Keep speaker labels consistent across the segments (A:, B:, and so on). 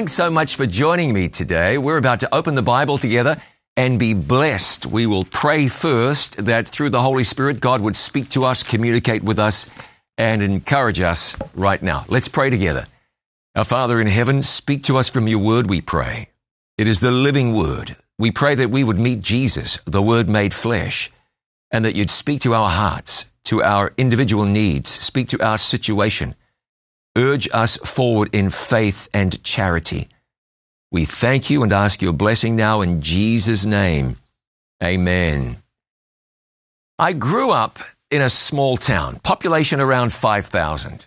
A: thanks so much for joining me today. We're about to open the Bible together and be blessed. We will pray first that through the Holy Spirit, God would speak to us, communicate with us, and encourage us right now. Let's pray together. Our Father in heaven, speak to us from your word, we pray. It is the living word. We pray that we would meet Jesus, the word made flesh, and that you'd speak to our hearts, to our individual needs, speak to our situation, urge us forward in faith and charity. We thank you and ask your blessing now in Jesus' name. Amen. I grew up in a small town, population around 5,000.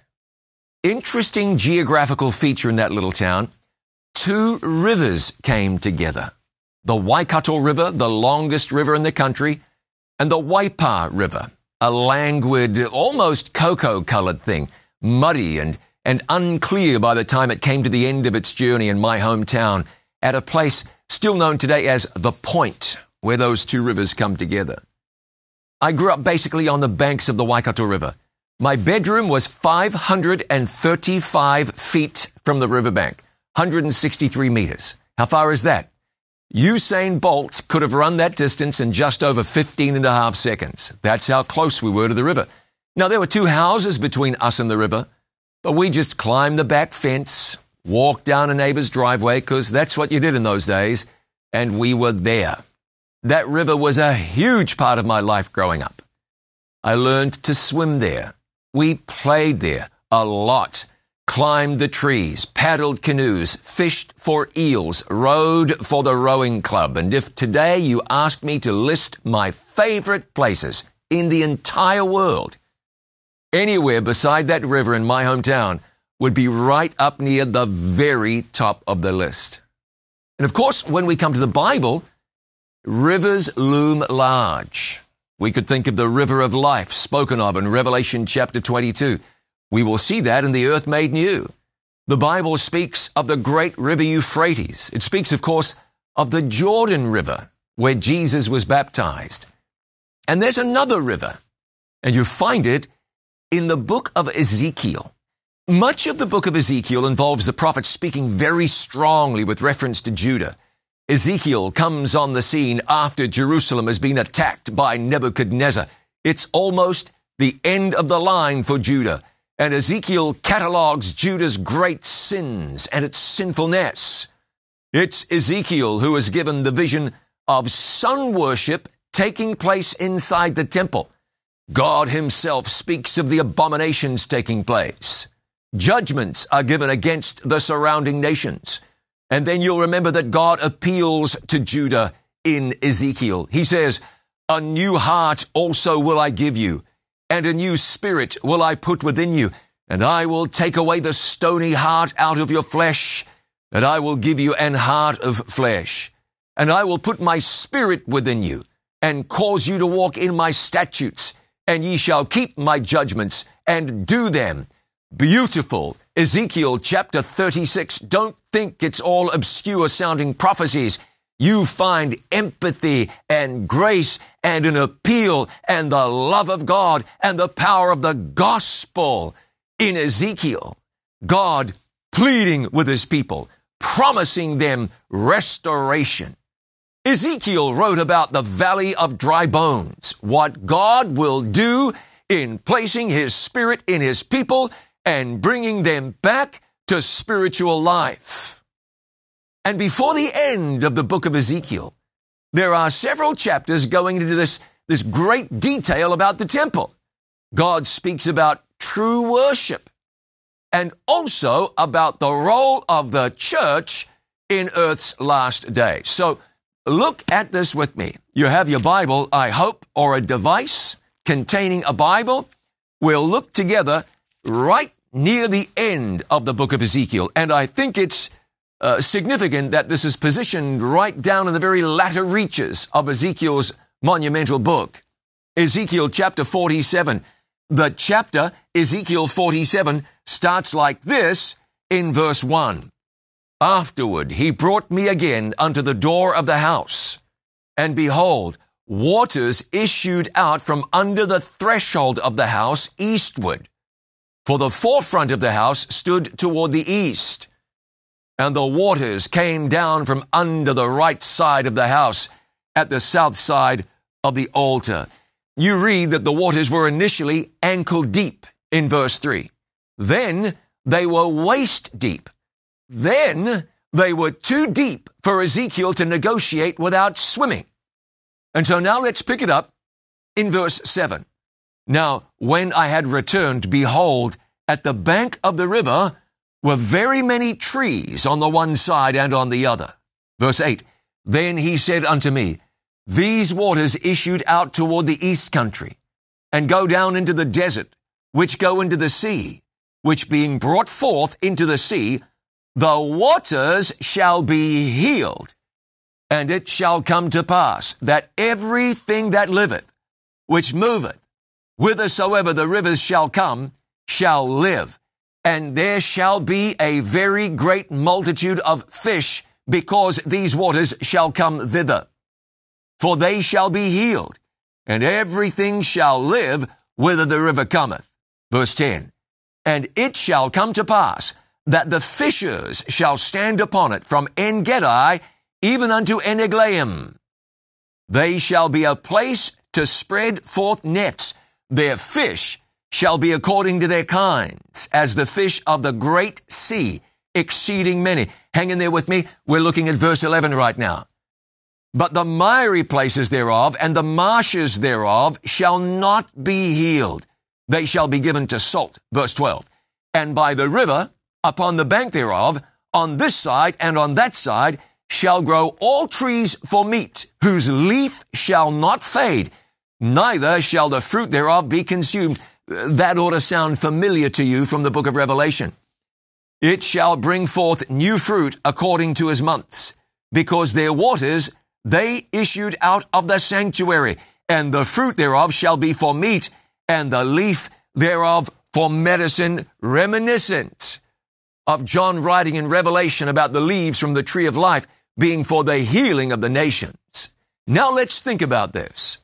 A: Interesting geographical feature in that little town. Two rivers came together. The Waikato River, the longest river in the country, and the Waipa River, a languid, almost cocoa colored thing, muddy and, and unclear by the time it came to the end of its journey in my hometown at a place still known today as the Point, where those two rivers come together. I grew up basically on the banks of the Waikato River. My bedroom was 535 feet from the riverbank, 163 meters. How far is that? Usain Bolt could have run that distance in just over 15 and a half seconds. That's how close we were to the river. Now, there were two houses between us and the river, but we just climbed the back fence, walked down a neighbor's driveway, because that's what you did in those days, and we were there. That river was a huge part of my life growing up. I learned to swim there. We played there a lot climbed the trees, paddled canoes, fished for eels, rowed for the rowing club. And if today you asked me to list my favorite places in the entire world, anywhere beside that river in my hometown would be right up near the very top of the list. And of course, when we come to the Bible, rivers loom large. We could think of the river of life spoken of in Revelation chapter 22. We will see that in the earth made new. The Bible speaks of the great river Euphrates. It speaks, of course, of the Jordan River, where Jesus was baptized. And there's another river, and you find it in the book of Ezekiel. Much of the book of Ezekiel involves the prophet speaking very strongly with reference to Judah. Ezekiel comes on the scene after Jerusalem has been attacked by Nebuchadnezzar. It's almost the end of the line for Judah. And Ezekiel catalogs Judah's great sins and its sinfulness. It's Ezekiel who is given the vision of sun worship taking place inside the temple. God himself speaks of the abominations taking place. Judgments are given against the surrounding nations. And then you'll remember that God appeals to Judah in Ezekiel. He says, A new heart also will I give you and a new spirit will I put within you, and I will take away the stony heart out of your flesh, and I will give you an heart of flesh. And I will put my spirit within you, and cause you to walk in my statutes, and ye shall keep my judgments, and do them. Beautiful. Ezekiel chapter 36. Don't think it's all obscure sounding prophecies you find empathy and grace and an appeal and the love of God and the power of the gospel in Ezekiel. God pleading with his people, promising them restoration. Ezekiel wrote about the valley of dry bones, what God will do in placing his spirit in his people and bringing them back to spiritual life. And before the end of the book of Ezekiel, there are several chapters going into this, this great detail about the temple. God speaks about true worship and also about the role of the church in earth's last day. So look at this with me. You have your Bible, I hope, or a device containing a Bible. We'll look together right near the end of the book of Ezekiel. And I think it's uh, significant that this is positioned right down in the very latter reaches of Ezekiel's monumental book. Ezekiel chapter 47. The chapter, Ezekiel 47, starts like this in verse 1. Afterward he brought me again unto the door of the house, and behold, waters issued out from under the threshold of the house eastward. For the forefront of the house stood toward the east and the waters came down from under the right side of the house at the south side of the altar. You read that the waters were initially ankle deep in verse 3. Then they were waist deep. Then they were too deep for Ezekiel to negotiate without swimming. And so now let's pick it up in verse 7. Now, when I had returned, behold, at the bank of the river were very many trees on the one side and on the other. Verse 8. Then he said unto me, These waters issued out toward the east country, and go down into the desert, which go into the sea, which being brought forth into the sea, the waters shall be healed. And it shall come to pass that everything that liveth, which moveth, whithersoever the rivers shall come, shall live. And there shall be a very great multitude of fish, because these waters shall come thither. For they shall be healed, and everything shall live whither the river cometh. Verse 10. And it shall come to pass that the fishers shall stand upon it from En Gedi even unto Eneglaim. They shall be a place to spread forth nets. Their fish shall be according to their kinds, as the fish of the great sea, exceeding many. Hang in there with me. We're looking at verse 11 right now. But the miry places thereof and the marshes thereof shall not be healed. They shall be given to salt. Verse 12. And by the river, upon the bank thereof, on this side and on that side, shall grow all trees for meat, whose leaf shall not fade, neither shall the fruit thereof be consumed. That ought to sound familiar to you from the book of Revelation. It shall bring forth new fruit according to his months, because their waters they issued out of the sanctuary, and the fruit thereof shall be for meat, and the leaf thereof for medicine, reminiscent of John writing in Revelation about the leaves from the tree of life being for the healing of the nations. Now let's think about this.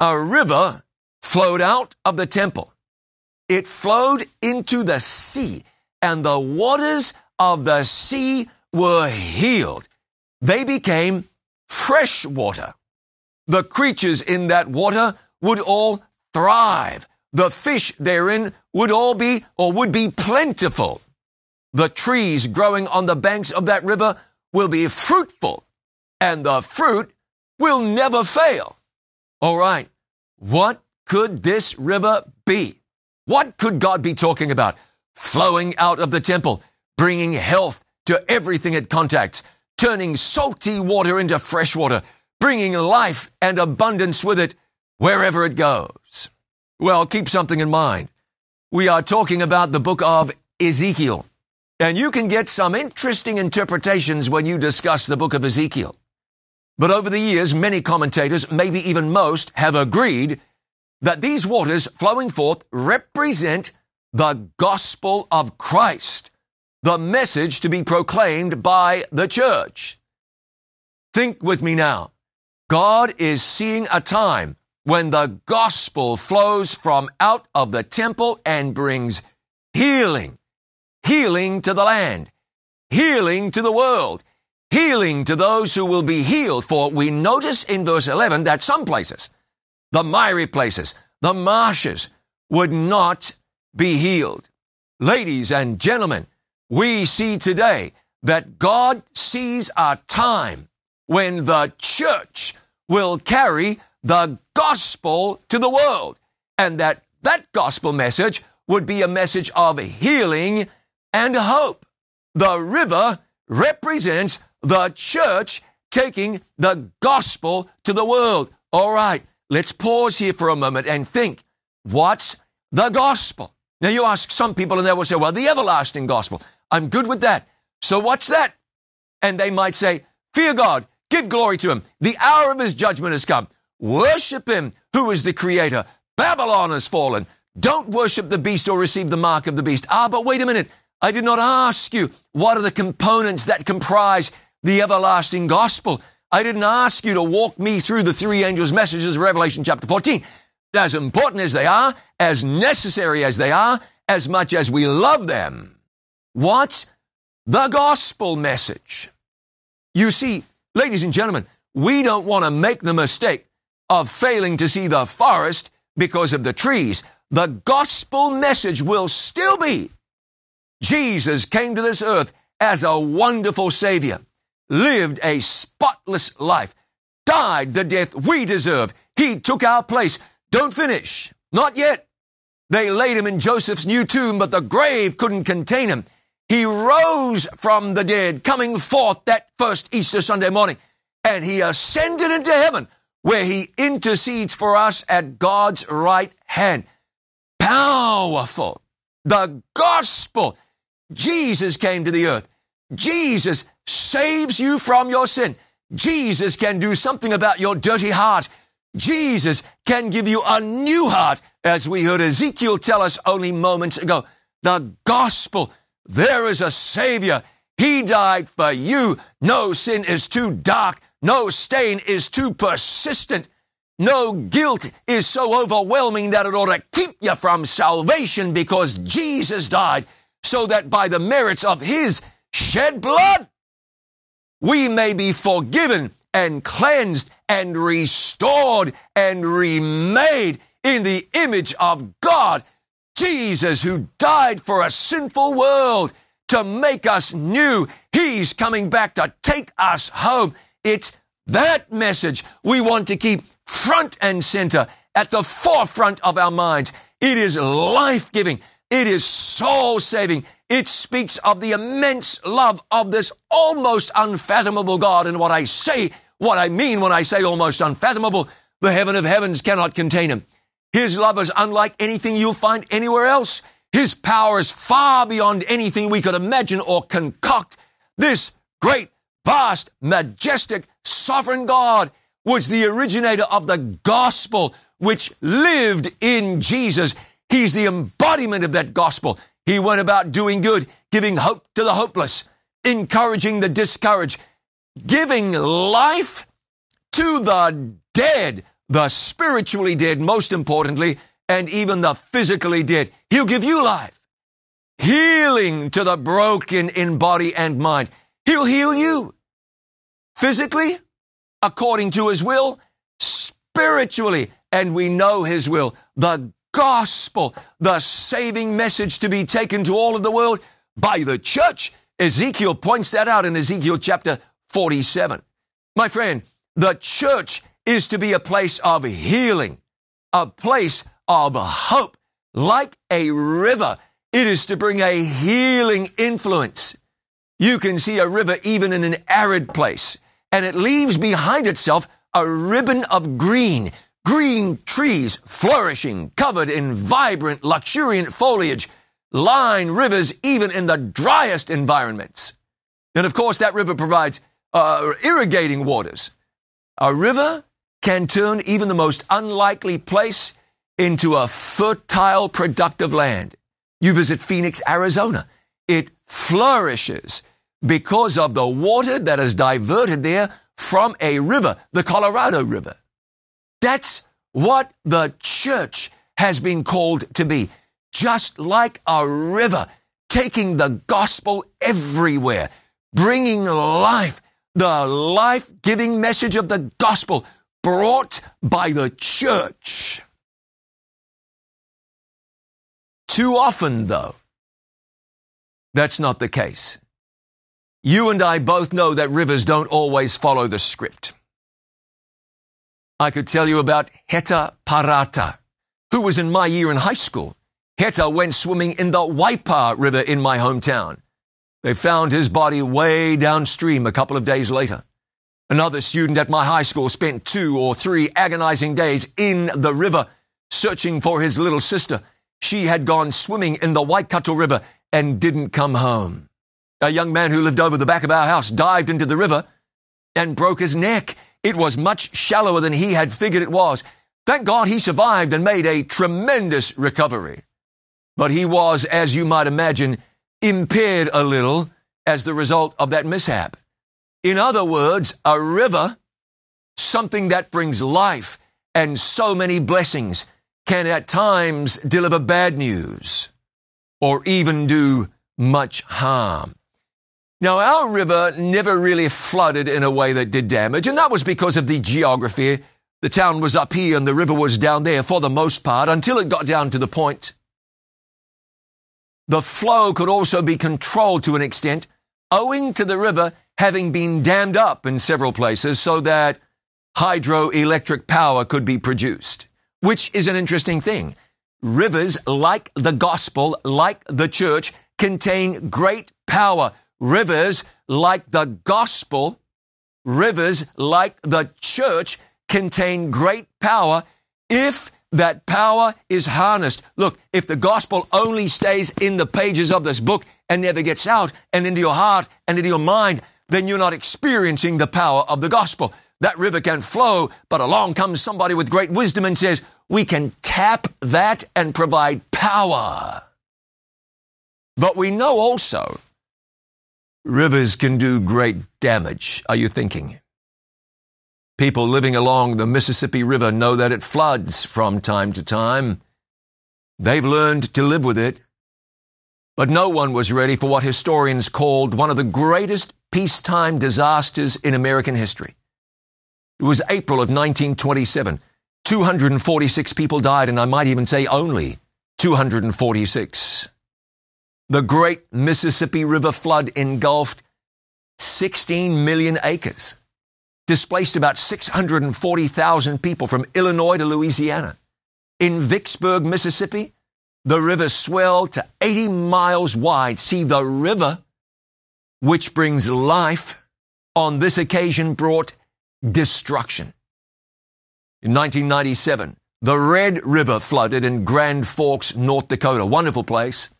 A: A river flowed out of the temple. It flowed into the sea and the waters of the sea were healed. They became fresh water. The creatures in that water would all thrive. The fish therein would all be or would be plentiful. The trees growing on the banks of that river will be fruitful and the fruit will never fail. All right. What could this river be? What could God be talking about? Flowing out of the temple, bringing health to everything it contacts, turning salty water into fresh water, bringing life and abundance with it wherever it goes. Well, keep something in mind. We are talking about the book of Ezekiel. And you can get some interesting interpretations when you discuss the book of Ezekiel. But over the years, many commentators, maybe even most, have agreed that these waters flowing forth represent the gospel of Christ, the message to be proclaimed by the church. Think with me now. God is seeing a time when the gospel flows from out of the temple and brings healing, healing to the land, healing to the world, healing to those who will be healed. For we notice in verse 11 that some places, the miry places, the marshes, would not be healed. Ladies and gentlemen, we see today that God sees a time when the church will carry the gospel to the world and that that gospel message would be a message of healing and hope. The river represents the church taking the gospel to the world. All right, let's pause here for a moment and think what's the gospel? Now, you ask some people, and they will say, well, the everlasting gospel. I'm good with that. So, what's that? And they might say, fear God, give glory to him. The hour of his judgment has come. Worship him who is the creator. Babylon has fallen. Don't worship the beast or receive the mark of the beast. Ah, but wait a minute. I did not ask you what are the components that comprise the everlasting gospel. I didn't ask you to walk me through the three angels' messages of Revelation chapter 14. As important as they are, as necessary as they are, as much as we love them. What's the gospel message. You see, ladies and gentlemen, we don't want to make the mistake of failing to see the forest because of the trees. The gospel message will still be Jesus came to this earth as a wonderful Savior, lived a spotless life, died the death we deserve. He took our place. Don't finish. Not yet. They laid him in Joseph's new tomb, but the grave couldn't contain him. He rose from the dead, coming forth that first Easter Sunday morning, and he ascended into heaven, where he intercedes for us at God's right hand. Powerful. The gospel. Jesus came to the earth. Jesus saves you from your sin. Jesus can do something about your dirty heart. Jesus can give you a new heart, as we heard Ezekiel tell us only moments ago. The gospel. There is a savior. He died for you. No sin is too dark. No stain is too persistent. No guilt is so overwhelming that it ought to keep you from salvation because Jesus died so that by the merits of his shed blood, we may be forgiven and cleansed and restored and remade in the image of God. Jesus, who died for a sinful world to make us new, He's coming back to take us home. It's that message we want to keep front and center at the forefront of our minds. It is life giving. It is soul saving. It speaks of the immense love of this almost unfathomable God. And what I say, what I mean when I say almost unfathomable, the heaven of heavens cannot contain him. His love is unlike anything you'll find anywhere else. His power is far beyond anything we could imagine or concoct. This great, vast, majestic, sovereign God was the originator of the gospel which lived in Jesus. He's the embodiment of that gospel. He went about doing good, giving hope to the hopeless, encouraging the discouraged, giving life to the dead, the spiritually dead, most importantly, and even the physically dead. He'll give you life. Healing to the broken in body and mind. He'll heal you. Physically, according to his will, spiritually, and we know his will. The gospel, the saving message to be taken to all of the world by the church. Ezekiel points that out in Ezekiel chapter 47. My friend, the church is to be a place of healing, a place of hope, like a river. It is to bring a healing influence. You can see a river even in an arid place, and it leaves behind itself a ribbon of green green trees flourishing, covered in vibrant, luxuriant foliage, line rivers even in the driest environments. And of course, that river provides uh, irrigating waters. A river can turn even the most unlikely place into a fertile, productive land. You visit Phoenix, Arizona. It flourishes because of the water that is diverted there from a river, the Colorado River. That's what the church has been called to be. Just like a river, taking the gospel everywhere, bringing life, the life giving message of the gospel brought by the church. Too often, though, that's not the case. You and I both know that rivers don't always follow the script. I could tell you about Heta Parata, who was in my year in high school. Heta went swimming in the Waipa River in my hometown. They found his body way downstream a couple of days later. Another student at my high school spent two or three agonizing days in the river searching for his little sister. She had gone swimming in the Waikato River and didn't come home. A young man who lived over the back of our house dived into the river and broke his neck. It was much shallower than he had figured it was. Thank God he survived and made a tremendous recovery. But he was, as you might imagine, impaired a little as the result of that mishap. In other words, a river, something that brings life and so many blessings, can at times deliver bad news or even do much harm. Now, our river never really flooded in a way that did damage, and that was because of the geography. The town was up here and the river was down there for the most part until it got down to the point. The flow could also be controlled to an extent owing to the river having been dammed up in several places so that hydroelectric power could be produced, which is an interesting thing. Rivers, like the gospel, like the church, contain great power. Rivers, like the gospel, rivers, like the church, contain great power if that power is harnessed. Look, if the gospel only stays in the pages of this book and never gets out and into your heart and into your mind, then you're not experiencing the power of the gospel. That river can flow, but along comes somebody with great wisdom and says, we can tap that and provide power. But we know also rivers can do great damage. Are you thinking? People living along the Mississippi River know that it floods from time to time. They've learned to live with it. But no one was ready for what historians called one of the greatest peacetime disasters in American history. It was April of 1927. 246 people died, and I might even say only 246. The great Mississippi River flood engulfed 16 million acres displaced about 640,000 people from Illinois to Louisiana. In Vicksburg, Mississippi, the river swelled to 80 miles wide. See, the river, which brings life, on this occasion brought destruction. In 1997, the Red River flooded in Grand Forks, North Dakota. Wonderful place.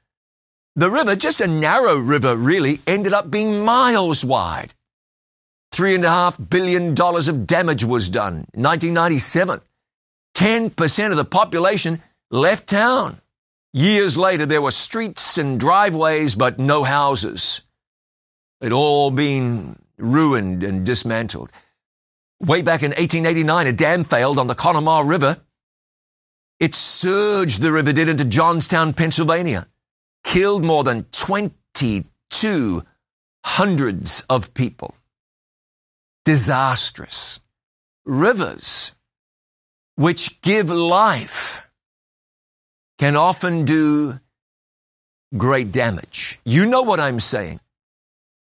A: The river, just a narrow river really, ended up being miles wide. $3.5 billion of damage was done. In 1997, 10% of the population left town. Years later, there were streets and driveways, but no houses. It all been ruined and dismantled. Way back in 1889, a dam failed on the Conemaugh River. It surged, the river did, into Johnstown, Pennsylvania. Killed more than 22 hundreds of people disastrous. Rivers, which give life, can often do great damage. You know what I'm saying.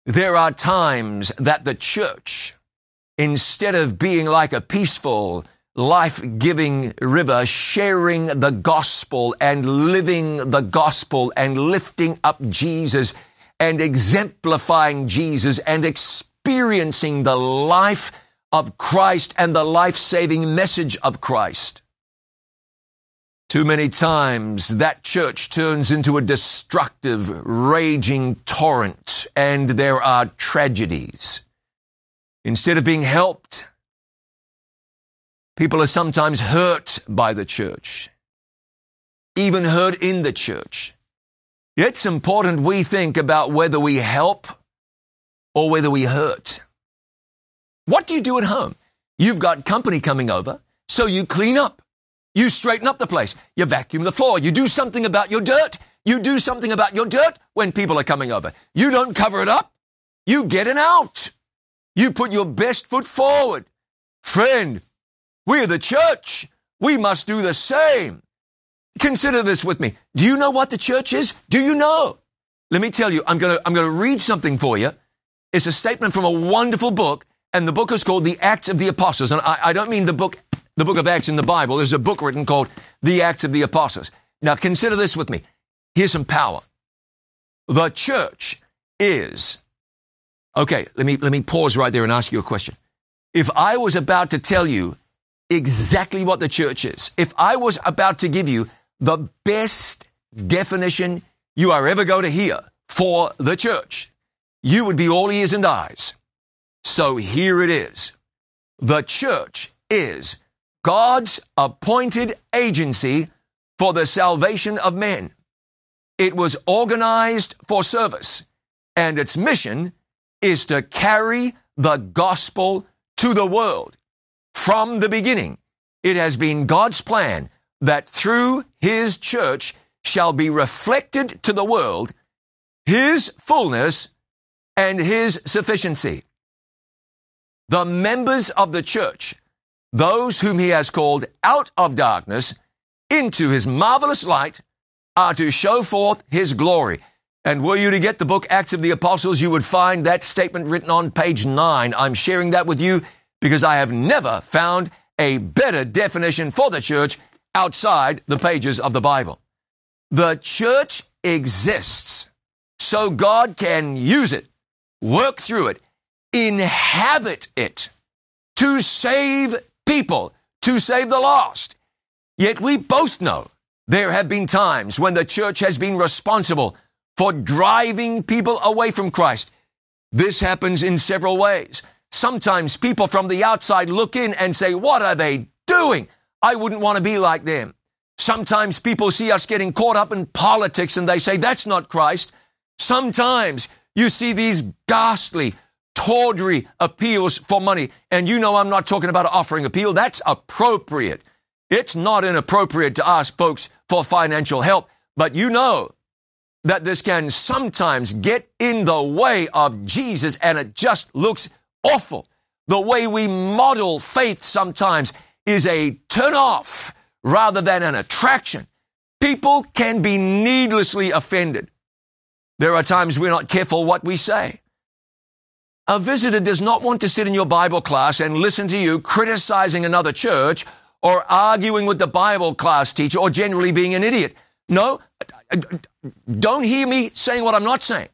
A: There are times that the church, instead of being like a peaceful, life giving river, sharing the gospel and living the gospel and lifting up Jesus and exemplifying Jesus and experiencing the life of Christ and the life saving message of Christ. Too many times that church turns into a destructive, raging torrent and there are tragedies. Instead of being helped, people are sometimes hurt by the church, even hurt in the church. It's important we think about whether we help or whether we hurt. What do you do at home? You've got company coming over, so you clean up. You straighten up the place. You vacuum the floor. You do something about your dirt. You do something about your dirt when people are coming over. You don't cover it up. You get it out. You put your best foot forward. Friend, we're the church. We must do the same. Consider this with me. Do you know what the church is? Do you know? Let me tell you, I'm going to, I'm going to read something for you it's a statement from a wonderful book, and the book is called The Acts of the Apostles. And I, I don't mean the book, the book of Acts in the Bible. There's a book written called The Acts of the Apostles. Now consider this with me. Here's some power. The church is, okay, let me, let me pause right there and ask you a question. If I was about to tell you exactly what the church is, if I was about to give you the best definition you are ever going to hear for the church, you would be all ears and eyes. So here it is. The church is God's appointed agency for the salvation of men. It was organized for service, and its mission is to carry the gospel to the world. From the beginning, it has been God's plan that through His church shall be reflected to the world His fullness and his sufficiency. The members of the church, those whom he has called out of darkness into his marvelous light, are to show forth his glory. And were you to get the book Acts of the Apostles, you would find that statement written on page nine. I'm sharing that with you because I have never found a better definition for the church outside the pages of the Bible. The church exists so God can use it, work through it, inhabit it to save people, to save the lost. Yet we both know there have been times when the church has been responsible for driving people away from Christ. This happens in several ways. Sometimes people from the outside look in and say, what are they doing? I wouldn't want to be like them. Sometimes people see us getting caught up in politics and they say, that's not Christ. Sometimes you see these ghastly, tawdry appeals for money. And you know, I'm not talking about an offering appeal. That's appropriate. It's not inappropriate to ask folks for financial help, but you know that this can sometimes get in the way of Jesus and it just looks awful. The way we model faith sometimes is a turn off rather than an attraction. People can be needlessly offended. There are times we're not careful what we say. A visitor does not want to sit in your Bible class and listen to you criticizing another church or arguing with the Bible class teacher or generally being an idiot. No, don't hear me saying what I'm not saying.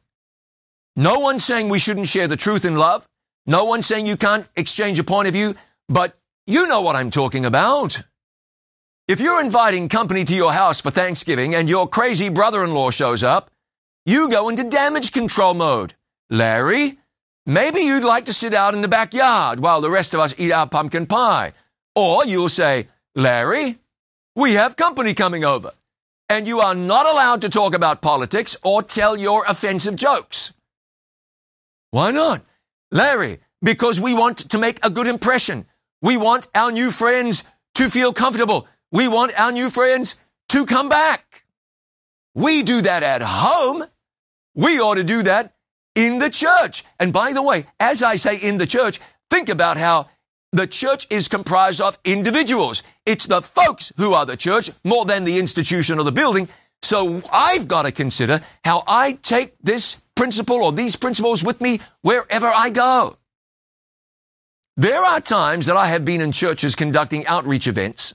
A: No one's saying we shouldn't share the truth in love. No one's saying you can't exchange a point of view, but you know what I'm talking about. If you're inviting company to your house for Thanksgiving and your crazy brother-in-law shows up, you go into damage control mode. Larry, maybe you'd like to sit out in the backyard while the rest of us eat our pumpkin pie. Or you'll say, Larry, we have company coming over and you are not allowed to talk about politics or tell your offensive jokes. Why not? Larry, because we want to make a good impression. We want our new friends to feel comfortable. We want our new friends to come back. We do that at home. We ought to do that in the church. And by the way, as I say in the church, think about how the church is comprised of individuals. It's the folks who are the church more than the institution or the building. So I've got to consider how I take this principle or these principles with me wherever I go. There are times that I have been in churches conducting outreach events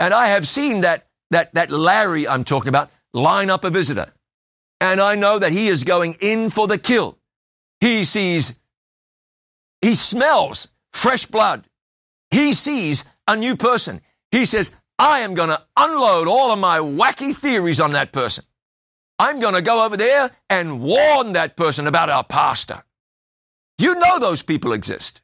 A: and I have seen that, that, that Larry I'm talking about line up a visitor. And I know that he is going in for the kill. He sees, he smells fresh blood. He sees a new person. He says, I am going to unload all of my wacky theories on that person. I'm going to go over there and warn that person about our pastor. You know those people exist.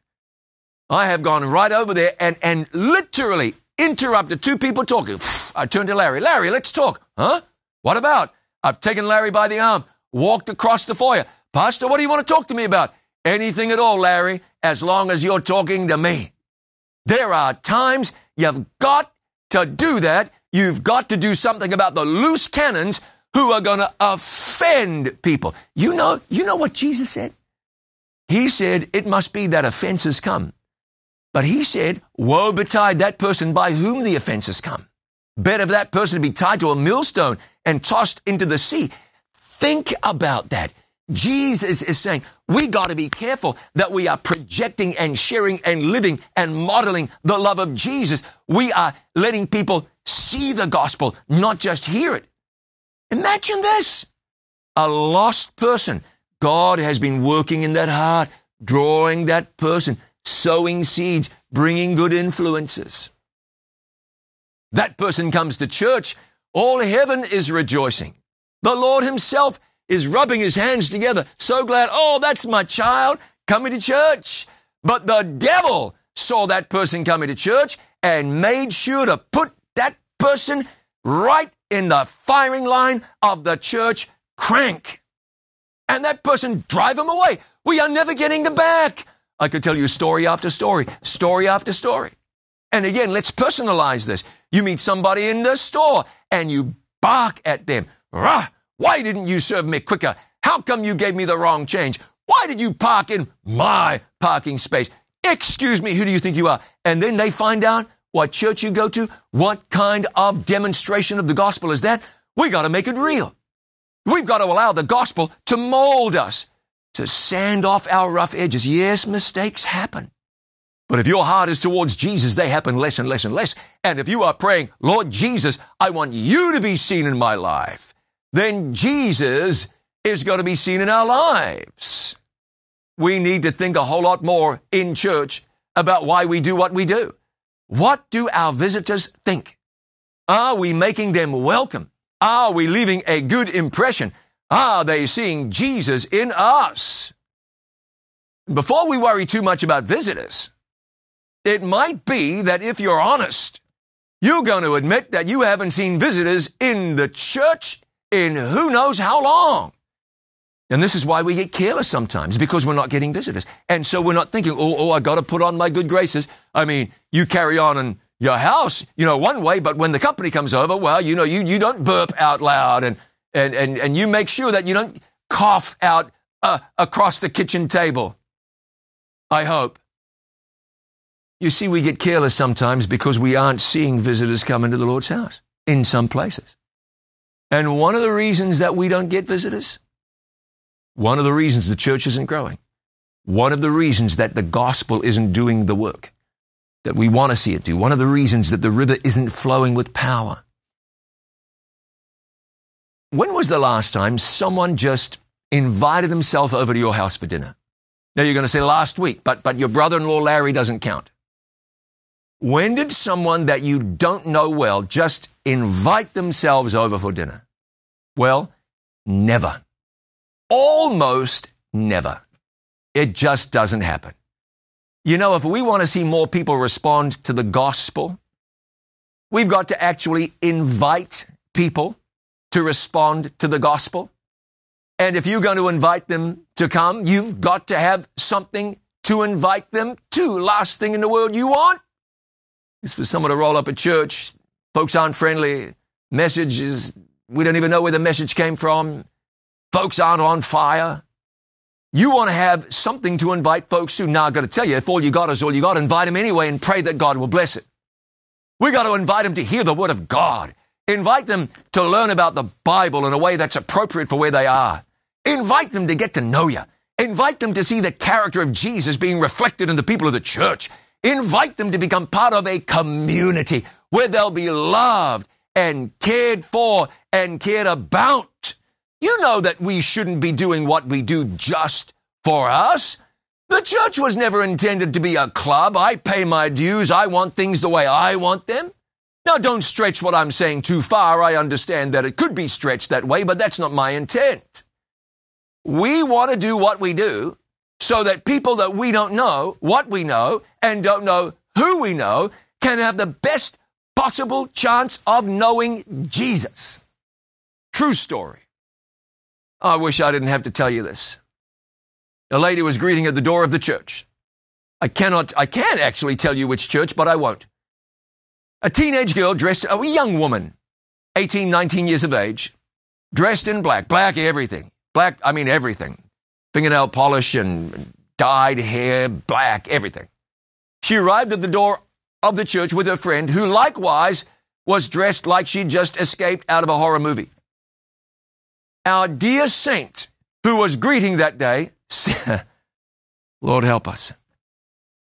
A: I have gone right over there and, and literally interrupted two people talking. I turned to Larry. Larry, let's talk. Huh? What about? I've taken Larry by the arm, walked across the foyer. Pastor, what do you want to talk to me about? Anything at all, Larry, as long as you're talking to me. There are times you've got to do that. You've got to do something about the loose cannons who are going to offend people. You know, you know what Jesus said? He said, it must be that offenses come. But he said, woe betide that person by whom the offenses come. Better for that person to be tied to a millstone and tossed into the sea. Think about that. Jesus is saying we got to be careful that we are projecting and sharing and living and modeling the love of Jesus. We are letting people see the gospel, not just hear it. Imagine this. A lost person. God has been working in that heart, drawing that person, sowing seeds, bringing good influences. That person comes to church. All heaven is rejoicing. The Lord himself is rubbing his hands together. So glad. Oh, that's my child coming to church. But the devil saw that person coming to church and made sure to put that person right in the firing line of the church crank. And that person drive him away. We are never getting them back. I could tell you story after story, story after story. And again, let's personalize this. You meet somebody in the store and you bark at them. Rah! Why didn't you serve me quicker? How come you gave me the wrong change? Why did you park in my parking space? Excuse me, who do you think you are? And then they find out what church you go to, what kind of demonstration of the gospel is that. We got to make it real. We've got to allow the gospel to mold us, to sand off our rough edges. Yes, mistakes happen. But if your heart is towards Jesus, they happen less and less and less. And if you are praying, Lord Jesus, I want you to be seen in my life, then Jesus is going to be seen in our lives. We need to think a whole lot more in church about why we do what we do. What do our visitors think? Are we making them welcome? Are we leaving a good impression? Are they seeing Jesus in us? Before we worry too much about visitors, it might be that if you're honest, you're going to admit that you haven't seen visitors in the church in who knows how long. And this is why we get careless sometimes because we're not getting visitors. And so we're not thinking, oh, oh, I got to put on my good graces. I mean, you carry on in your house, you know, one way, but when the company comes over, well, you know, you, you don't burp out loud and, and, and, and you make sure that you don't cough out uh, across the kitchen table. I hope. You see, we get careless sometimes because we aren't seeing visitors come into the Lord's house in some places. And one of the reasons that we don't get visitors, one of the reasons the church isn't growing, one of the reasons that the gospel isn't doing the work that we want to see it do, one of the reasons that the river isn't flowing with power. When was the last time someone just invited themselves over to your house for dinner? Now you're going to say last week, but, but your brother-in-law Larry doesn't count. When did someone that you don't know well just invite themselves over for dinner? Well, never. Almost never. It just doesn't happen. You know, if we want to see more people respond to the gospel, we've got to actually invite people to respond to the gospel. And if you're going to invite them to come, you've got to have something to invite them to. Last thing in the world you want is for someone to roll up a church. Folks aren't friendly. Messages, we don't even know where the message came from. Folks aren't on fire. You want to have something to invite folks to. Now, I've got to tell you, if all you got is all you got, invite them anyway and pray that God will bless it. We got to invite them to hear the word of God. Invite them to learn about the Bible in a way that's appropriate for where they are. Invite them to get to know you. Invite them to see the character of Jesus being reflected in the people of the church. Invite them to become part of a community where they'll be loved and cared for and cared about. You know that we shouldn't be doing what we do just for us. The church was never intended to be a club. I pay my dues. I want things the way I want them. Now, don't stretch what I'm saying too far. I understand that it could be stretched that way, but that's not my intent. We want to do what we do so that people that we don't know what we know and don't know who we know can have the best possible chance of knowing Jesus. True story. I wish I didn't have to tell you this. A lady was greeting at the door of the church. I cannot, I can actually tell you which church, but I won't. A teenage girl dressed, a young woman, 18, 19 years of age, dressed in black, black everything. Black, I mean everything fingernail polish and dyed hair, black, everything. She arrived at the door of the church with her friend, who likewise was dressed like she'd just escaped out of a horror movie. Our dear saint, who was greeting that day, Lord help us,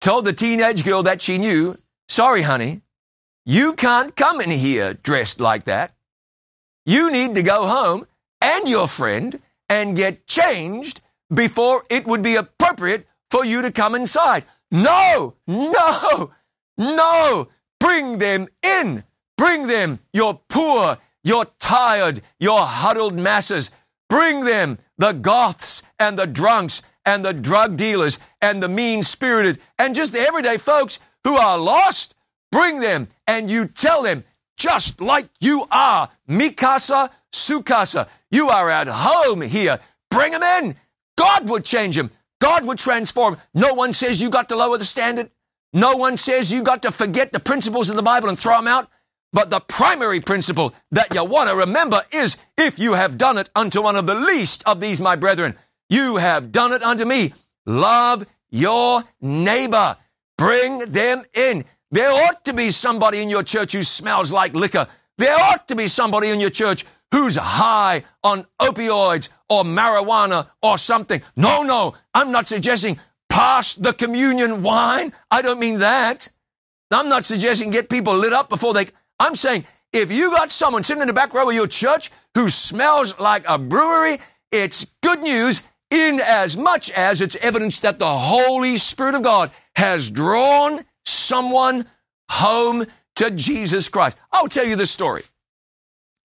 A: told the teenage girl that she knew, sorry, honey, you can't come in here dressed like that. You need to go home and your friend and get changed before it would be appropriate for you to come inside. No, no, no. Bring them in. Bring them, your poor, your tired, your huddled masses. Bring them, the goths and the drunks and the drug dealers and the mean spirited and just the everyday folks who are lost. Bring them and you tell them, just like you are, Mikasa Sukasa, you are at home here. Bring them in. God would change him. God would transform. No one says you got to lower the standard. No one says you got to forget the principles of the Bible and throw them out. But the primary principle that you want to remember is if you have done it unto one of the least of these, my brethren, you have done it unto me. Love your neighbor. Bring them in. There ought to be somebody in your church who smells like liquor. There ought to be somebody in your church who's high on opioids or marijuana or something. No, no, I'm not suggesting pass the communion wine. I don't mean that. I'm not suggesting get people lit up before they. I'm saying if you got someone sitting in the back row of your church who smells like a brewery, it's good news in as much as it's evidence that the Holy Spirit of God has drawn someone home to Jesus Christ. I'll tell you this story.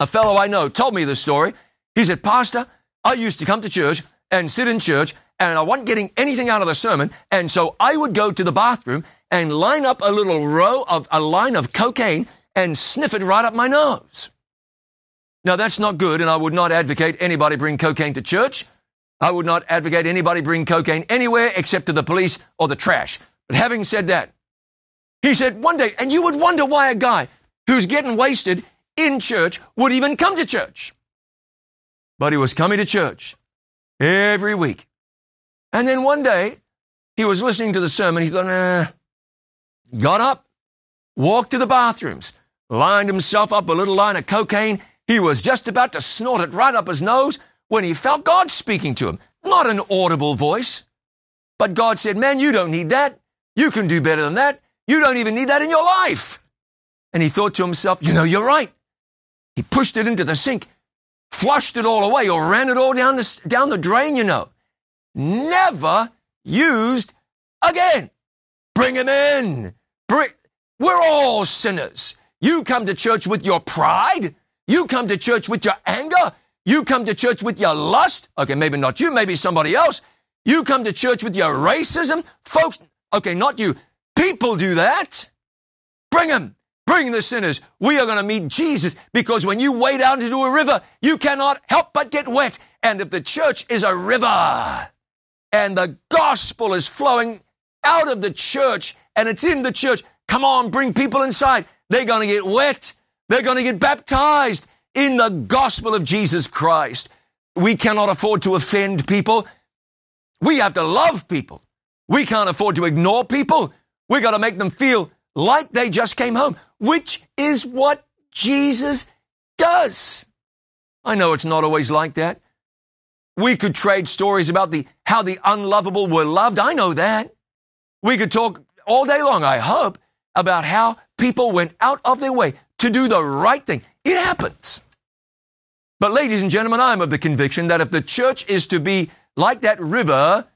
A: A fellow I know told me this story. He said, Pastor, I used to come to church and sit in church and I wasn't getting anything out of the sermon. And so I would go to the bathroom and line up a little row of a line of cocaine and sniff it right up my nose. Now that's not good and I would not advocate anybody bring cocaine to church. I would not advocate anybody bring cocaine anywhere except to the police or the trash. But having said that, he said one day, and you would wonder why a guy who's getting wasted in church would even come to church. But he was coming to church every week. And then one day, he was listening to the sermon. He thought, nah, got up, walked to the bathrooms, lined himself up a little line of cocaine. He was just about to snort it right up his nose when he felt God speaking to him. Not an audible voice, but God said, man, you don't need that. You can do better than that. You don't even need that in your life. And he thought to himself, you know, you're right. He pushed it into the sink, flushed it all away, or ran it all down the, down the drain, you know. Never used again. Bring him in. Bring, we're all sinners. You come to church with your pride. You come to church with your anger. You come to church with your lust. Okay, maybe not you, maybe somebody else. You come to church with your racism. Folks, okay, not you. People do that. Bring them. Bring the sinners. We are going to meet Jesus because when you wade out into a river, you cannot help but get wet. And if the church is a river and the gospel is flowing out of the church and it's in the church, come on, bring people inside. They're going to get wet. They're going to get baptized in the gospel of Jesus Christ. We cannot afford to offend people. We have to love people. We can't afford to ignore people. We got to make them feel like they just came home, which is what Jesus does. I know it's not always like that. We could trade stories about the how the unlovable were loved. I know that. We could talk all day long, I hope, about how people went out of their way to do the right thing. It happens. But ladies and gentlemen, I'm of the conviction that if the church is to be like that river,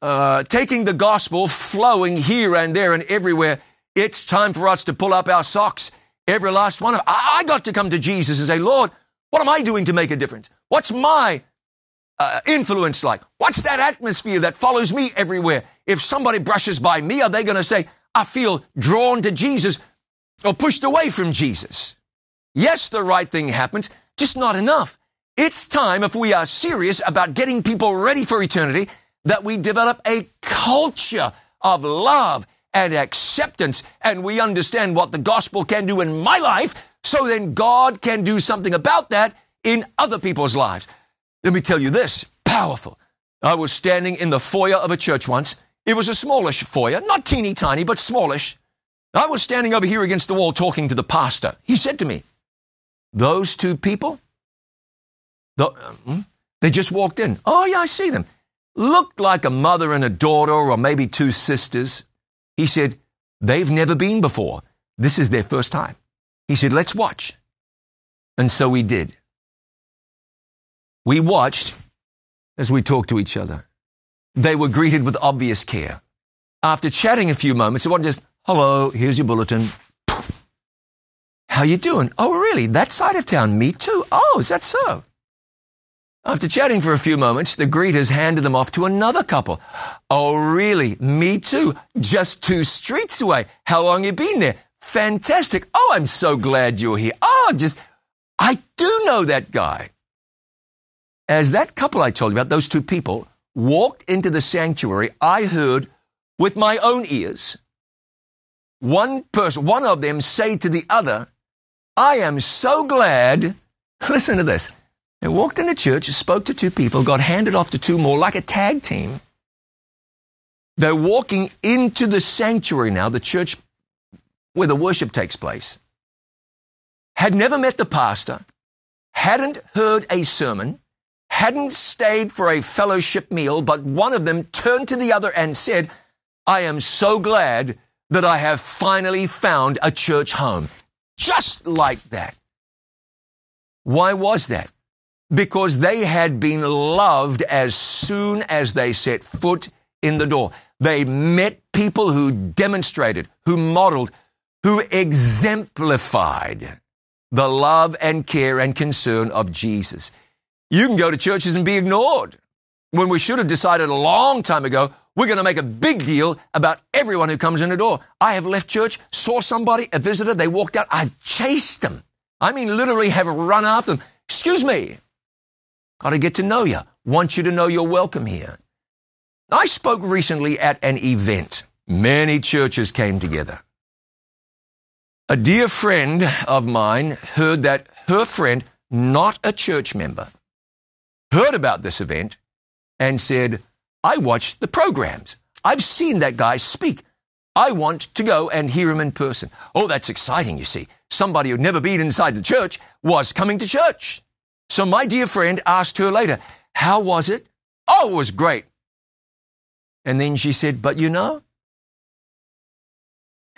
A: uh, taking the gospel, flowing here and there and everywhere, it's time for us to pull up our socks. Every last one of I, I got to come to Jesus and say, Lord, what am I doing to make a difference? What's my uh, influence like? What's that atmosphere that follows me everywhere? If somebody brushes by me, are they going to say, I feel drawn to Jesus or pushed away from Jesus? Yes, the right thing happens, just not enough. It's time, if we are serious about getting people ready for eternity, that we develop a culture of love and acceptance and we understand what the gospel can do in my life so then God can do something about that in other people's lives. Let me tell you this, powerful. I was standing in the foyer of a church once. It was a smallish foyer, not teeny tiny, but smallish. I was standing over here against the wall talking to the pastor. He said to me, those two people, the, um, they just walked in. Oh yeah, I see them. Looked like a mother and a daughter or maybe two sisters. He said, They've never been before. This is their first time. He said, Let's watch. And so we did. We watched as we talked to each other. They were greeted with obvious care. After chatting a few moments, it wasn't just, hello, here's your bulletin. How you doing? Oh, really? That side of town? Me too. Oh, is that so? After chatting for a few moments, the greeters handed them off to another couple. Oh, really? Me too. Just two streets away. How long you been there? Fantastic. Oh, I'm so glad you're here. Oh, just, I do know that guy. As that couple I told you about, those two people, walked into the sanctuary, I heard with my own ears one person, one of them say to the other, I am so glad, listen to this, They walked into church, spoke to two people, got handed off to two more like a tag team. They're walking into the sanctuary now, the church where the worship takes place. Had never met the pastor, hadn't heard a sermon, hadn't stayed for a fellowship meal, but one of them turned to the other and said, I am so glad that I have finally found a church home. Just like that. Why was that? Because they had been loved as soon as they set foot in the door. They met people who demonstrated, who modeled, who exemplified the love and care and concern of Jesus. You can go to churches and be ignored when we should have decided a long time ago we're going to make a big deal about everyone who comes in the door. I have left church, saw somebody, a visitor, they walked out. I've chased them. I mean, literally have run after them. Excuse me. Got to get to know you. Want you to know you're welcome here. I spoke recently at an event. Many churches came together. A dear friend of mine heard that her friend, not a church member, heard about this event and said, I watched the programs. I've seen that guy speak. I want to go and hear him in person. Oh, that's exciting, you see. Somebody who'd never been inside the church was coming to church. So my dear friend asked her later, How was it? Oh, it was great. And then she said, But you know,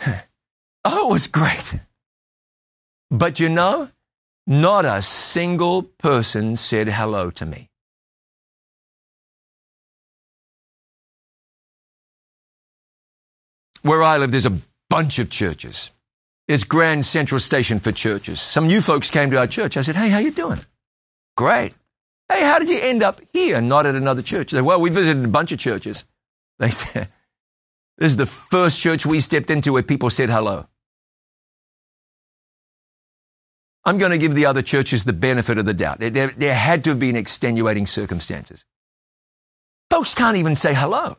A: oh, it was great. But you know, not a single person said hello to me. Where I live, there's a bunch of churches. There's Grand Central Station for churches. Some new folks came to our church. I said, hey, how you doing? Great. Hey, how did you end up here, not at another church? They said, well, we visited a bunch of churches. They said, this is the first church we stepped into where people said hello. I'm going to give the other churches the benefit of the doubt. There, there, had to have been extenuating circumstances. Folks can't even say hello.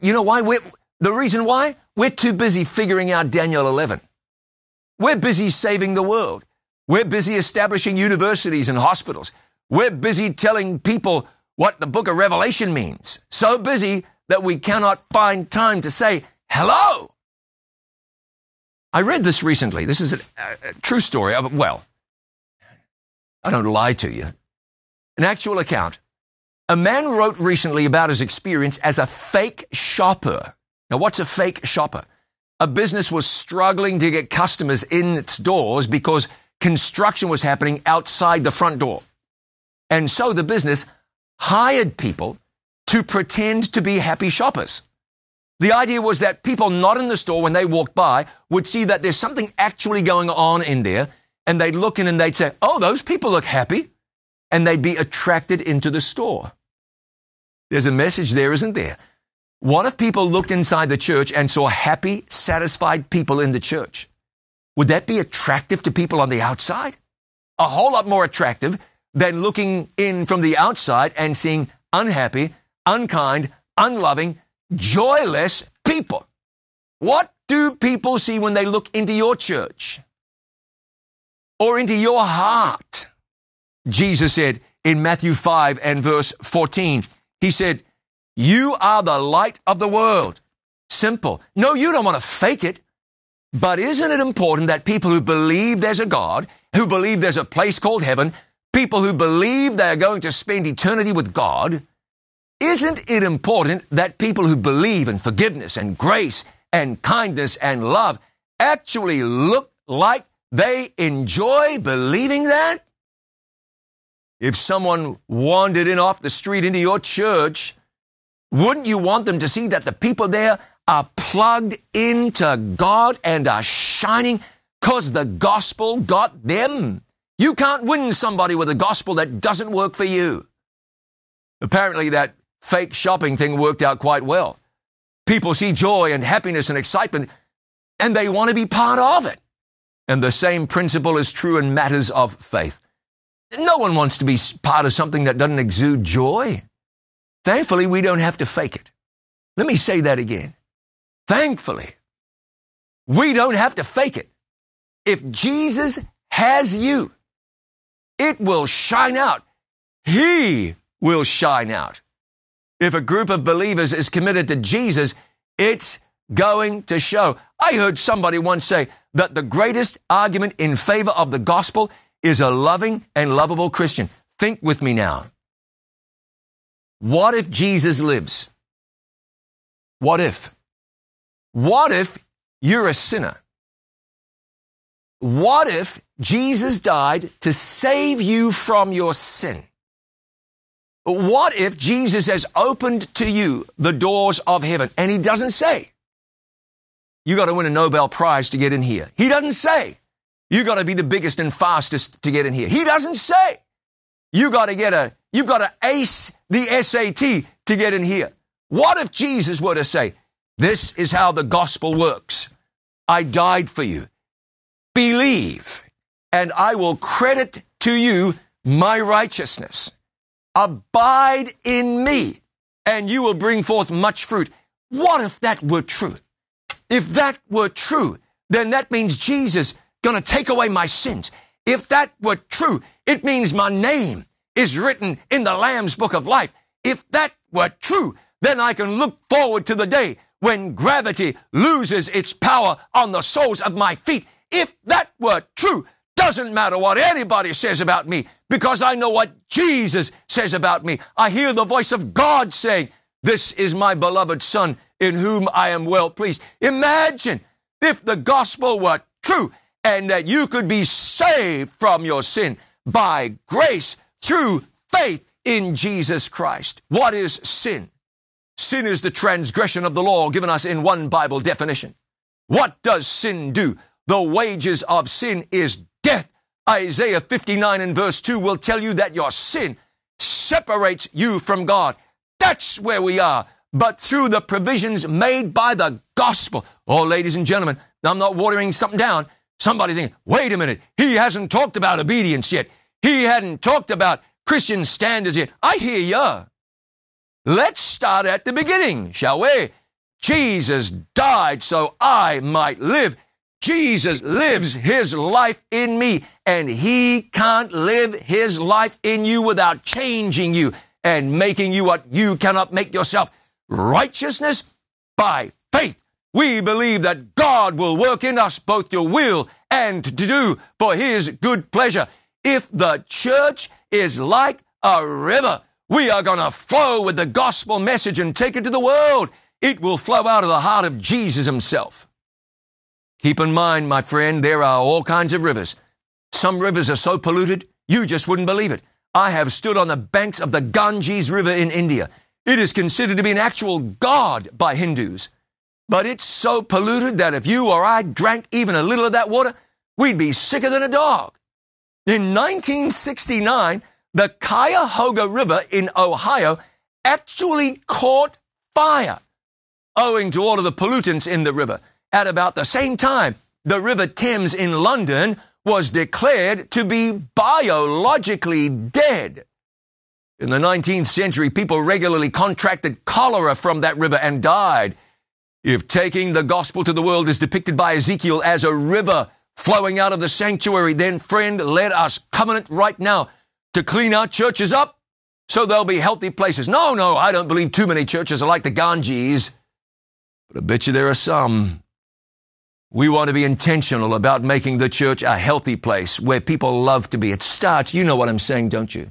A: You know why? We're, the reason why? We're too busy figuring out Daniel 11. We're busy saving the world. We're busy establishing universities and hospitals. We're busy telling people what the book of Revelation means. So busy that we cannot find time to say hello. I read this recently. This is a, a true story. Of, well, I don't lie to you. An actual account. A man wrote recently about his experience as a fake shopper now, what's a fake shopper? A business was struggling to get customers in its doors because construction was happening outside the front door. And so the business hired people to pretend to be happy shoppers. The idea was that people not in the store, when they walked by, would see that there's something actually going on in there, and they'd look in and they'd say, Oh, those people look happy. And they'd be attracted into the store. There's a message there, isn't there? What if people looked inside the church and saw happy, satisfied people in the church? Would that be attractive to people on the outside? A whole lot more attractive than looking in from the outside and seeing unhappy, unkind, unloving, joyless people. What do people see when they look into your church or into your heart? Jesus said in Matthew 5 and verse 14, He said, you are the light of the world. Simple. No, you don't want to fake it. But isn't it important that people who believe there's a God, who believe there's a place called heaven, people who believe they're going to spend eternity with God, isn't it important that people who believe in forgiveness and grace and kindness and love actually look like they enjoy believing that? If someone wandered in off the street into your church wouldn't you want them to see that the people there are plugged into God and are shining because the gospel got them? You can't win somebody with a gospel that doesn't work for you. Apparently, that fake shopping thing worked out quite well. People see joy and happiness and excitement, and they want to be part of it. And the same principle is true in matters of faith. No one wants to be part of something that doesn't exude joy. Thankfully, we don't have to fake it. Let me say that again. Thankfully, we don't have to fake it. If Jesus has you, it will shine out. He will shine out. If a group of believers is committed to Jesus, it's going to show. I heard somebody once say that the greatest argument in favor of the gospel is a loving and lovable Christian. Think with me now. What if Jesus lives? What if? What if you're a sinner? What if Jesus died to save you from your sin? What if Jesus has opened to you the doors of heaven and he doesn't say, you got to win a Nobel Prize to get in here. He doesn't say, you got to be the biggest and fastest to get in here. He doesn't say, you got to get a, you've got to ace the SAT to get in here. What if Jesus were to say, this is how the gospel works. I died for you. Believe, and I will credit to you my righteousness. Abide in me, and you will bring forth much fruit. What if that were true? If that were true, then that means Jesus gonna take away my sins. If that were true, it means my name is written in the Lamb's book of life. If that were true, then I can look forward to the day when gravity loses its power on the soles of my feet. If that were true, doesn't matter what anybody says about me because I know what Jesus says about me. I hear the voice of God saying, this is my beloved son in whom I am well pleased. Imagine if the gospel were true and that you could be saved from your sin by grace through faith in Jesus Christ. What is sin? Sin is the transgression of the law given us in one Bible definition. What does sin do? The wages of sin is death. Isaiah 59 and verse 2 will tell you that your sin separates you from God. That's where we are. But through the provisions made by the gospel. Oh, ladies and gentlemen, I'm not watering something down. Somebody thinking, wait a minute, he hasn't talked about obedience yet. He hadn't talked about Christian standards yet. I hear ya. Let's start at the beginning, shall we? Jesus died so I might live. Jesus lives his life in me and he can't live his life in you without changing you and making you what you cannot make yourself. Righteousness by faith. We believe that God will work in us both to will and to do for his good pleasure. If the church is like a river, we are going to flow with the gospel message and take it to the world. It will flow out of the heart of Jesus himself. Keep in mind, my friend, there are all kinds of rivers. Some rivers are so polluted, you just wouldn't believe it. I have stood on the banks of the Ganges River in India. It is considered to be an actual god by Hindus. But it's so polluted that if you or I drank even a little of that water, we'd be sicker than a dog. In 1969, the Cuyahoga River in Ohio actually caught fire owing to all of the pollutants in the river. At about the same time, the River Thames in London was declared to be biologically dead. In the 19th century, people regularly contracted cholera from that river and died. If taking the gospel to the world is depicted by Ezekiel as a river flowing out of the sanctuary, then friend, let us covenant right now to clean our churches up so they'll be healthy places. No, no, I don't believe too many churches are like the Ganges, but I bet you there are some. We want to be intentional about making the church a healthy place where people love to be. It starts, you know what I'm saying, don't you?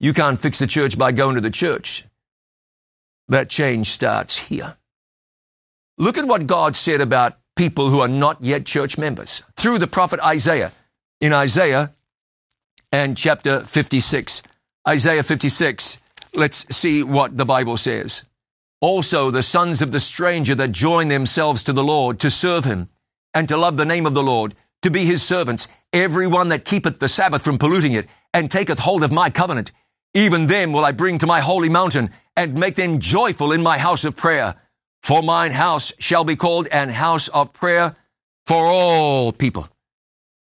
A: You can't fix the church by going to the church. That change starts here. Look at what God said about people who are not yet church members through the prophet Isaiah. In Isaiah and chapter 56, Isaiah 56, let's see what the Bible says. Also, the sons of the stranger that join themselves to the Lord to serve him and to love the name of the Lord, to be his servants, every one that keepeth the Sabbath from polluting it and taketh hold of my covenant, even them will I bring to my holy mountain and make them joyful in my house of prayer. For mine house shall be called an house of prayer for all people.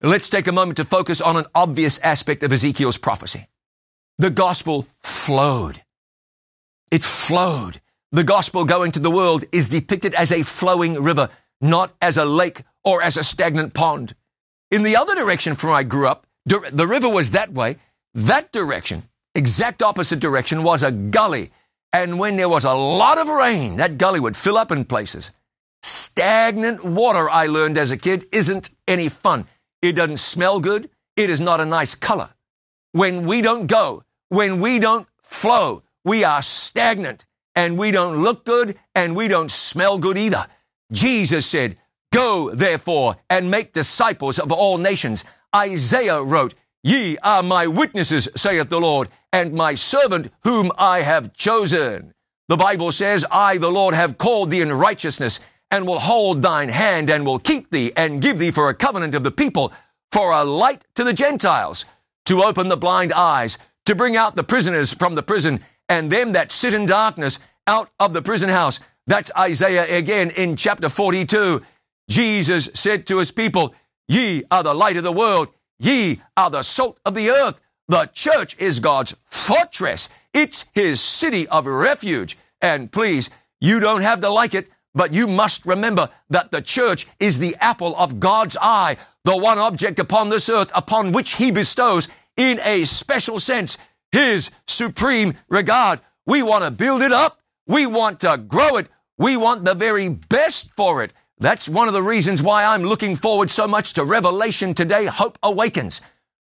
A: Let's take a moment to focus on an obvious aspect of Ezekiel's prophecy. The gospel flowed. It flowed. The gospel going to the world is depicted as a flowing river, not as a lake or as a stagnant pond. In the other direction from where I grew up, The river was that way. That direction, exact opposite direction, was a gully. And when there was a lot of rain, that gully would fill up in places. Stagnant water, I learned as a kid, isn't any fun. It doesn't smell good. It is not a nice color. When we don't go, when we don't flow, we are stagnant and we don't look good and we don't smell good either. Jesus said, Go therefore and make disciples of all nations. Isaiah wrote, Ye are my witnesses, saith the Lord, and my servant whom I have chosen. The Bible says, I, the Lord, have called thee in righteousness, and will hold thine hand, and will keep thee, and give thee for a covenant of the people, for a light to the Gentiles, to open the blind eyes, to bring out the prisoners from the prison, and them that sit in darkness out of the prison house. That's Isaiah again in chapter 42. Jesus said to his people, Ye are the light of the world. Ye are the salt of the earth. The church is God's fortress. It's his city of refuge. And please, you don't have to like it, but you must remember that the church is the apple of God's eye, the one object upon this earth upon which he bestows, in a special sense, his supreme regard. We want to build it up. We want to grow it. We want the very best for it. That's one of the reasons why I'm looking forward so much to Revelation today, Hope Awakens.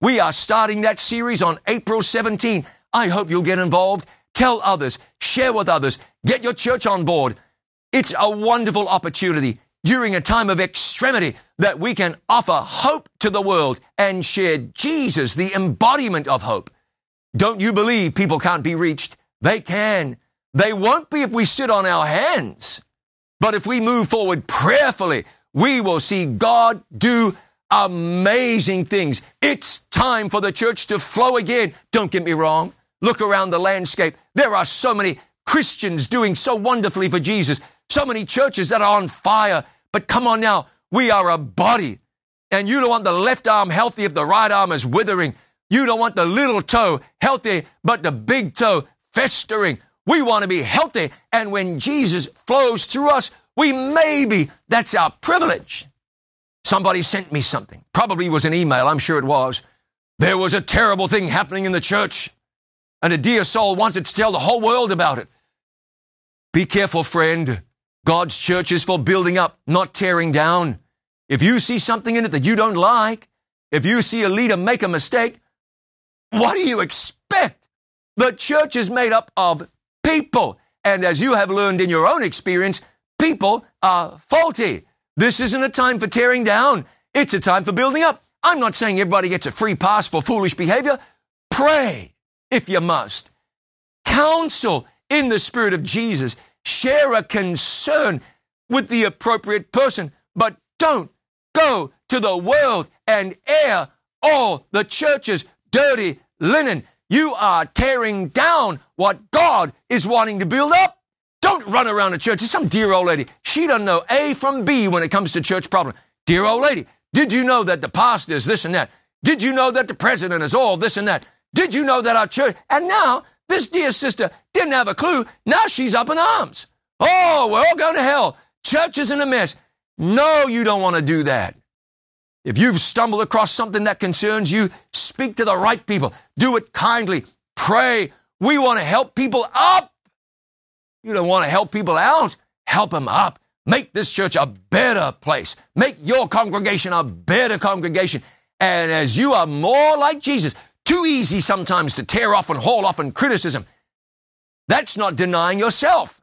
A: We are starting that series on April 17. I hope you'll get involved. Tell others, share with others, get your church on board. It's a wonderful opportunity during a time of extremity that we can offer hope to the world and share Jesus, the embodiment of hope. Don't you believe people can't be reached? They can. They won't be if we sit on our hands. But if we move forward prayerfully, we will see God do amazing things. It's time for the church to flow again. Don't get me wrong. Look around the landscape. There are so many Christians doing so wonderfully for Jesus, so many churches that are on fire. But come on now, we are a body. And you don't want the left arm healthy if the right arm is withering. You don't want the little toe healthy, but the big toe festering. We want to be healthy. And when Jesus flows through us, we maybe, that's our privilege. Somebody sent me something. Probably was an email. I'm sure it was. There was a terrible thing happening in the church. And a dear soul wanted to tell the whole world about it. Be careful, friend. God's church is for building up, not tearing down. If you see something in it that you don't like, if you see a leader make a mistake, what do you expect? The church is made up of people. And as you have learned in your own experience, people are faulty. This isn't a time for tearing down. It's a time for building up. I'm not saying everybody gets a free pass for foolish behavior. Pray if you must. Counsel in the spirit of Jesus. Share a concern with the appropriate person, but don't go to the world and air all the church's dirty linen. You are tearing down what God is wanting to build up. Don't run around a church. There's some dear old lady. She doesn't know A from B when it comes to church problem. Dear old lady, did you know that the pastor is this and that? Did you know that the president is all this and that? Did you know that our church? And now this dear sister didn't have a clue. Now she's up in arms. Oh, we're all going to hell. Church is in a mess. No, you don't want to do that. If you've stumbled across something that concerns you, speak to the right people. Do it kindly. Pray. We want to help people up. You don't want to help people out. Help them up. Make this church a better place. Make your congregation a better congregation. And as you are more like Jesus, too easy sometimes to tear off and haul off in criticism. That's not denying yourself.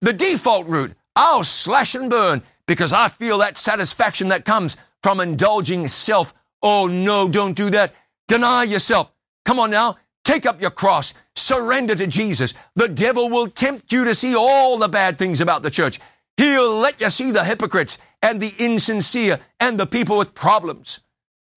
A: The default route, I'll slash and burn because I feel that satisfaction that comes from indulging self. Oh no, don't do that. Deny yourself. Come on now. Take up your cross. Surrender to Jesus. The devil will tempt you to see all the bad things about the church. He'll let you see the hypocrites and the insincere and the people with problems.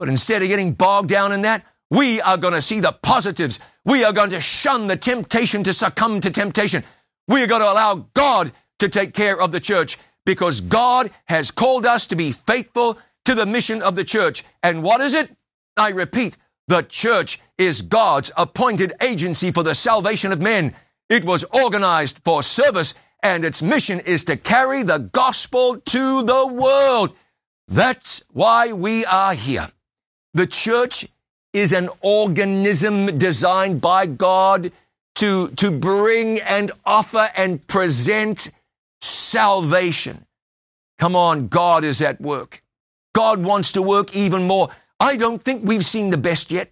A: But instead of getting bogged down in that, we are going to see the positives. We are going to shun the temptation to succumb to temptation. We are going to allow God to take care of the church because God has called us to be faithful to the mission of the church. And what is it? I repeat, the church is God's appointed agency for the salvation of men. It was organized for service and its mission is to carry the gospel to the world. That's why we are here. The church is an organism designed by God to, to bring and offer and present salvation. Come on, God is at work. God wants to work even more. I don't think we've seen the best yet.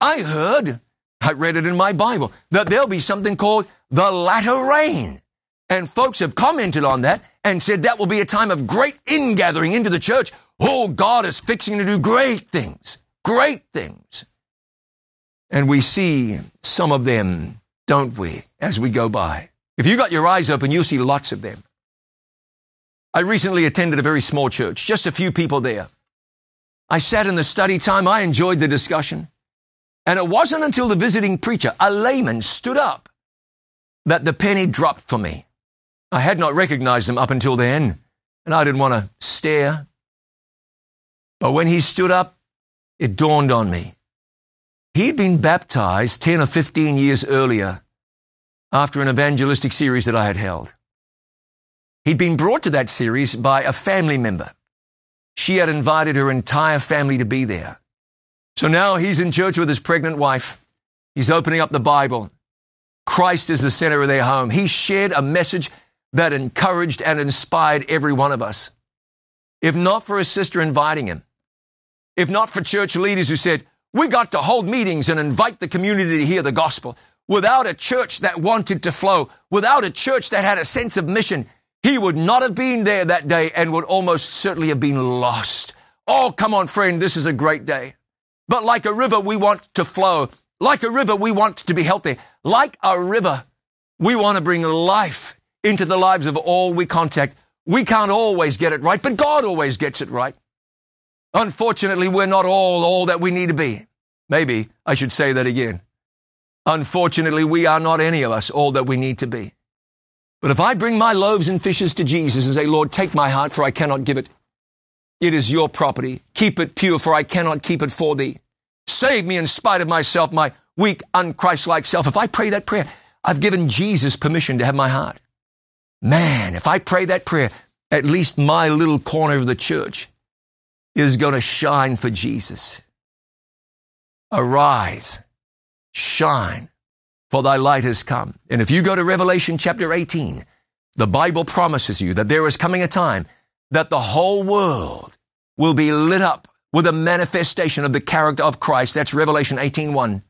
A: I heard, I read it in my Bible, that there'll be something called the latter rain. And folks have commented on that and said that will be a time of great ingathering into the church. Oh, God is fixing to do great things, great things. And we see some of them, don't we, as we go by. If you got your eyes open, you'll see lots of them. I recently attended a very small church, just a few people there. I sat in the study time. I enjoyed the discussion. And it wasn't until the visiting preacher, a layman, stood up that the penny dropped for me. I had not recognized him up until then, and I didn't want to stare. But when he stood up, it dawned on me. He'd been baptized 10 or 15 years earlier after an evangelistic series that I had held. He'd been brought to that series by a family member. She had invited her entire family to be there. So now he's in church with his pregnant wife. He's opening up the Bible. Christ is the center of their home. He shared a message that encouraged and inspired every one of us. If not for his sister inviting him, if not for church leaders who said, we got to hold meetings and invite the community to hear the gospel. Without a church that wanted to flow, without a church that had a sense of mission, he would not have been there that day and would almost certainly have been lost. Oh, come on, friend, this is a great day. But like a river, we want to flow. Like a river, we want to be healthy. Like a river, we want to bring life into the lives of all we contact. We can't always get it right, but God always gets it right. Unfortunately, we're not all all that we need to be. Maybe I should say that again. Unfortunately, we are not any of us all that we need to be. But if I bring my loaves and fishes to Jesus and say, Lord, take my heart, for I cannot give it. It is your property. Keep it pure, for I cannot keep it for thee. Save me in spite of myself, my weak, unchristlike self. If I pray that prayer, I've given Jesus permission to have my heart. Man, if I pray that prayer, at least my little corner of the church is going to shine for Jesus. Arise, shine, for thy light has come. And if you go to Revelation chapter 18, the Bible promises you that there is coming a time that the whole world will be lit up with a manifestation of the character of Christ. That's Revelation 18:1.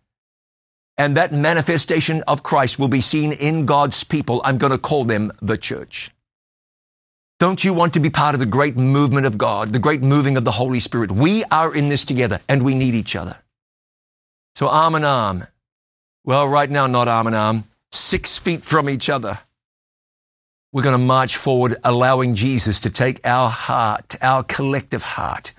A: And that manifestation of Christ will be seen in God's people. I'm going to call them the church. Don't you want to be part of the great movement of God, the great moving of the Holy Spirit? We are in this together and we need each other. So arm in arm, well, right now, not arm in arm, six feet from each other. We're going to march forward, allowing Jesus to take our heart, our collective heart,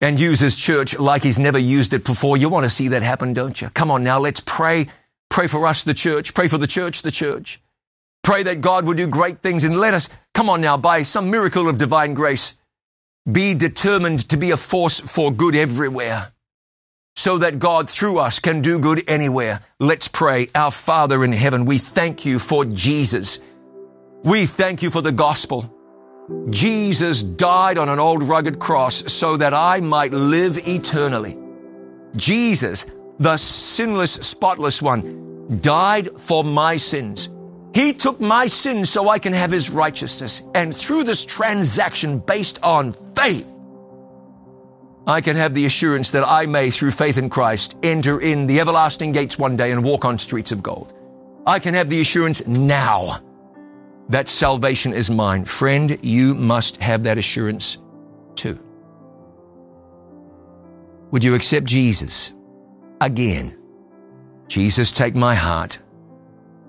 A: and use his church like he's never used it before. You want to see that happen, don't you? Come on now, let's pray. Pray for us, the church. Pray for the church, the church. Pray that God will do great things and let us, come on now, by some miracle of divine grace, be determined to be a force for good everywhere so that God through us can do good anywhere. Let's pray. Our Father in heaven, we thank you for Jesus. We thank you for the gospel. Jesus died on an old rugged cross so that I might live eternally. Jesus, the sinless, spotless one, died for my sins. He took my sin so I can have his righteousness. And through this transaction based on faith, I can have the assurance that I may, through faith in Christ, enter in the everlasting gates one day and walk on streets of gold. I can have the assurance now that salvation is mine. Friend, you must have that assurance too. Would you accept Jesus again? Jesus, take my heart.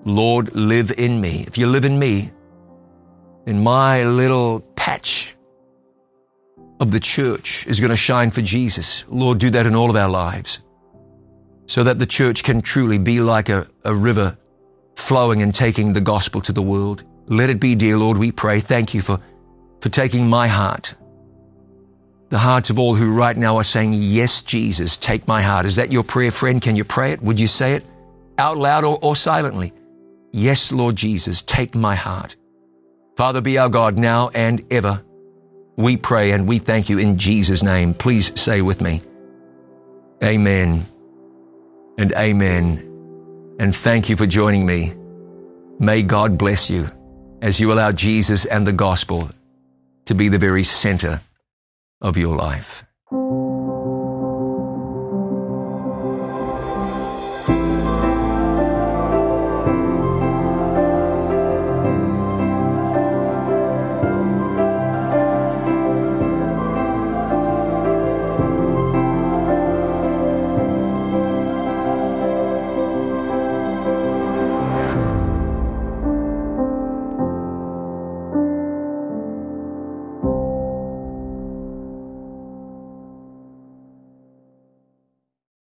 A: Lord, live in me. If you live in me, in my little patch of the church is going to shine for Jesus. Lord, do that in all of our lives so that the church can truly be like a, a river flowing and taking the gospel to the world. Let it be, dear Lord, we pray. Thank you for, for taking my heart, the hearts of all who right now are saying, Yes, Jesus, take my heart. Is that your prayer, friend? Can you pray it? Would you say it out loud or, or silently? Yes, Lord Jesus, take my heart. Father, be our God now and ever. We pray and we thank you in Jesus' name. Please say with me, Amen and amen. And thank you for joining me. May God bless you as you allow Jesus and the gospel to be the very center of your life.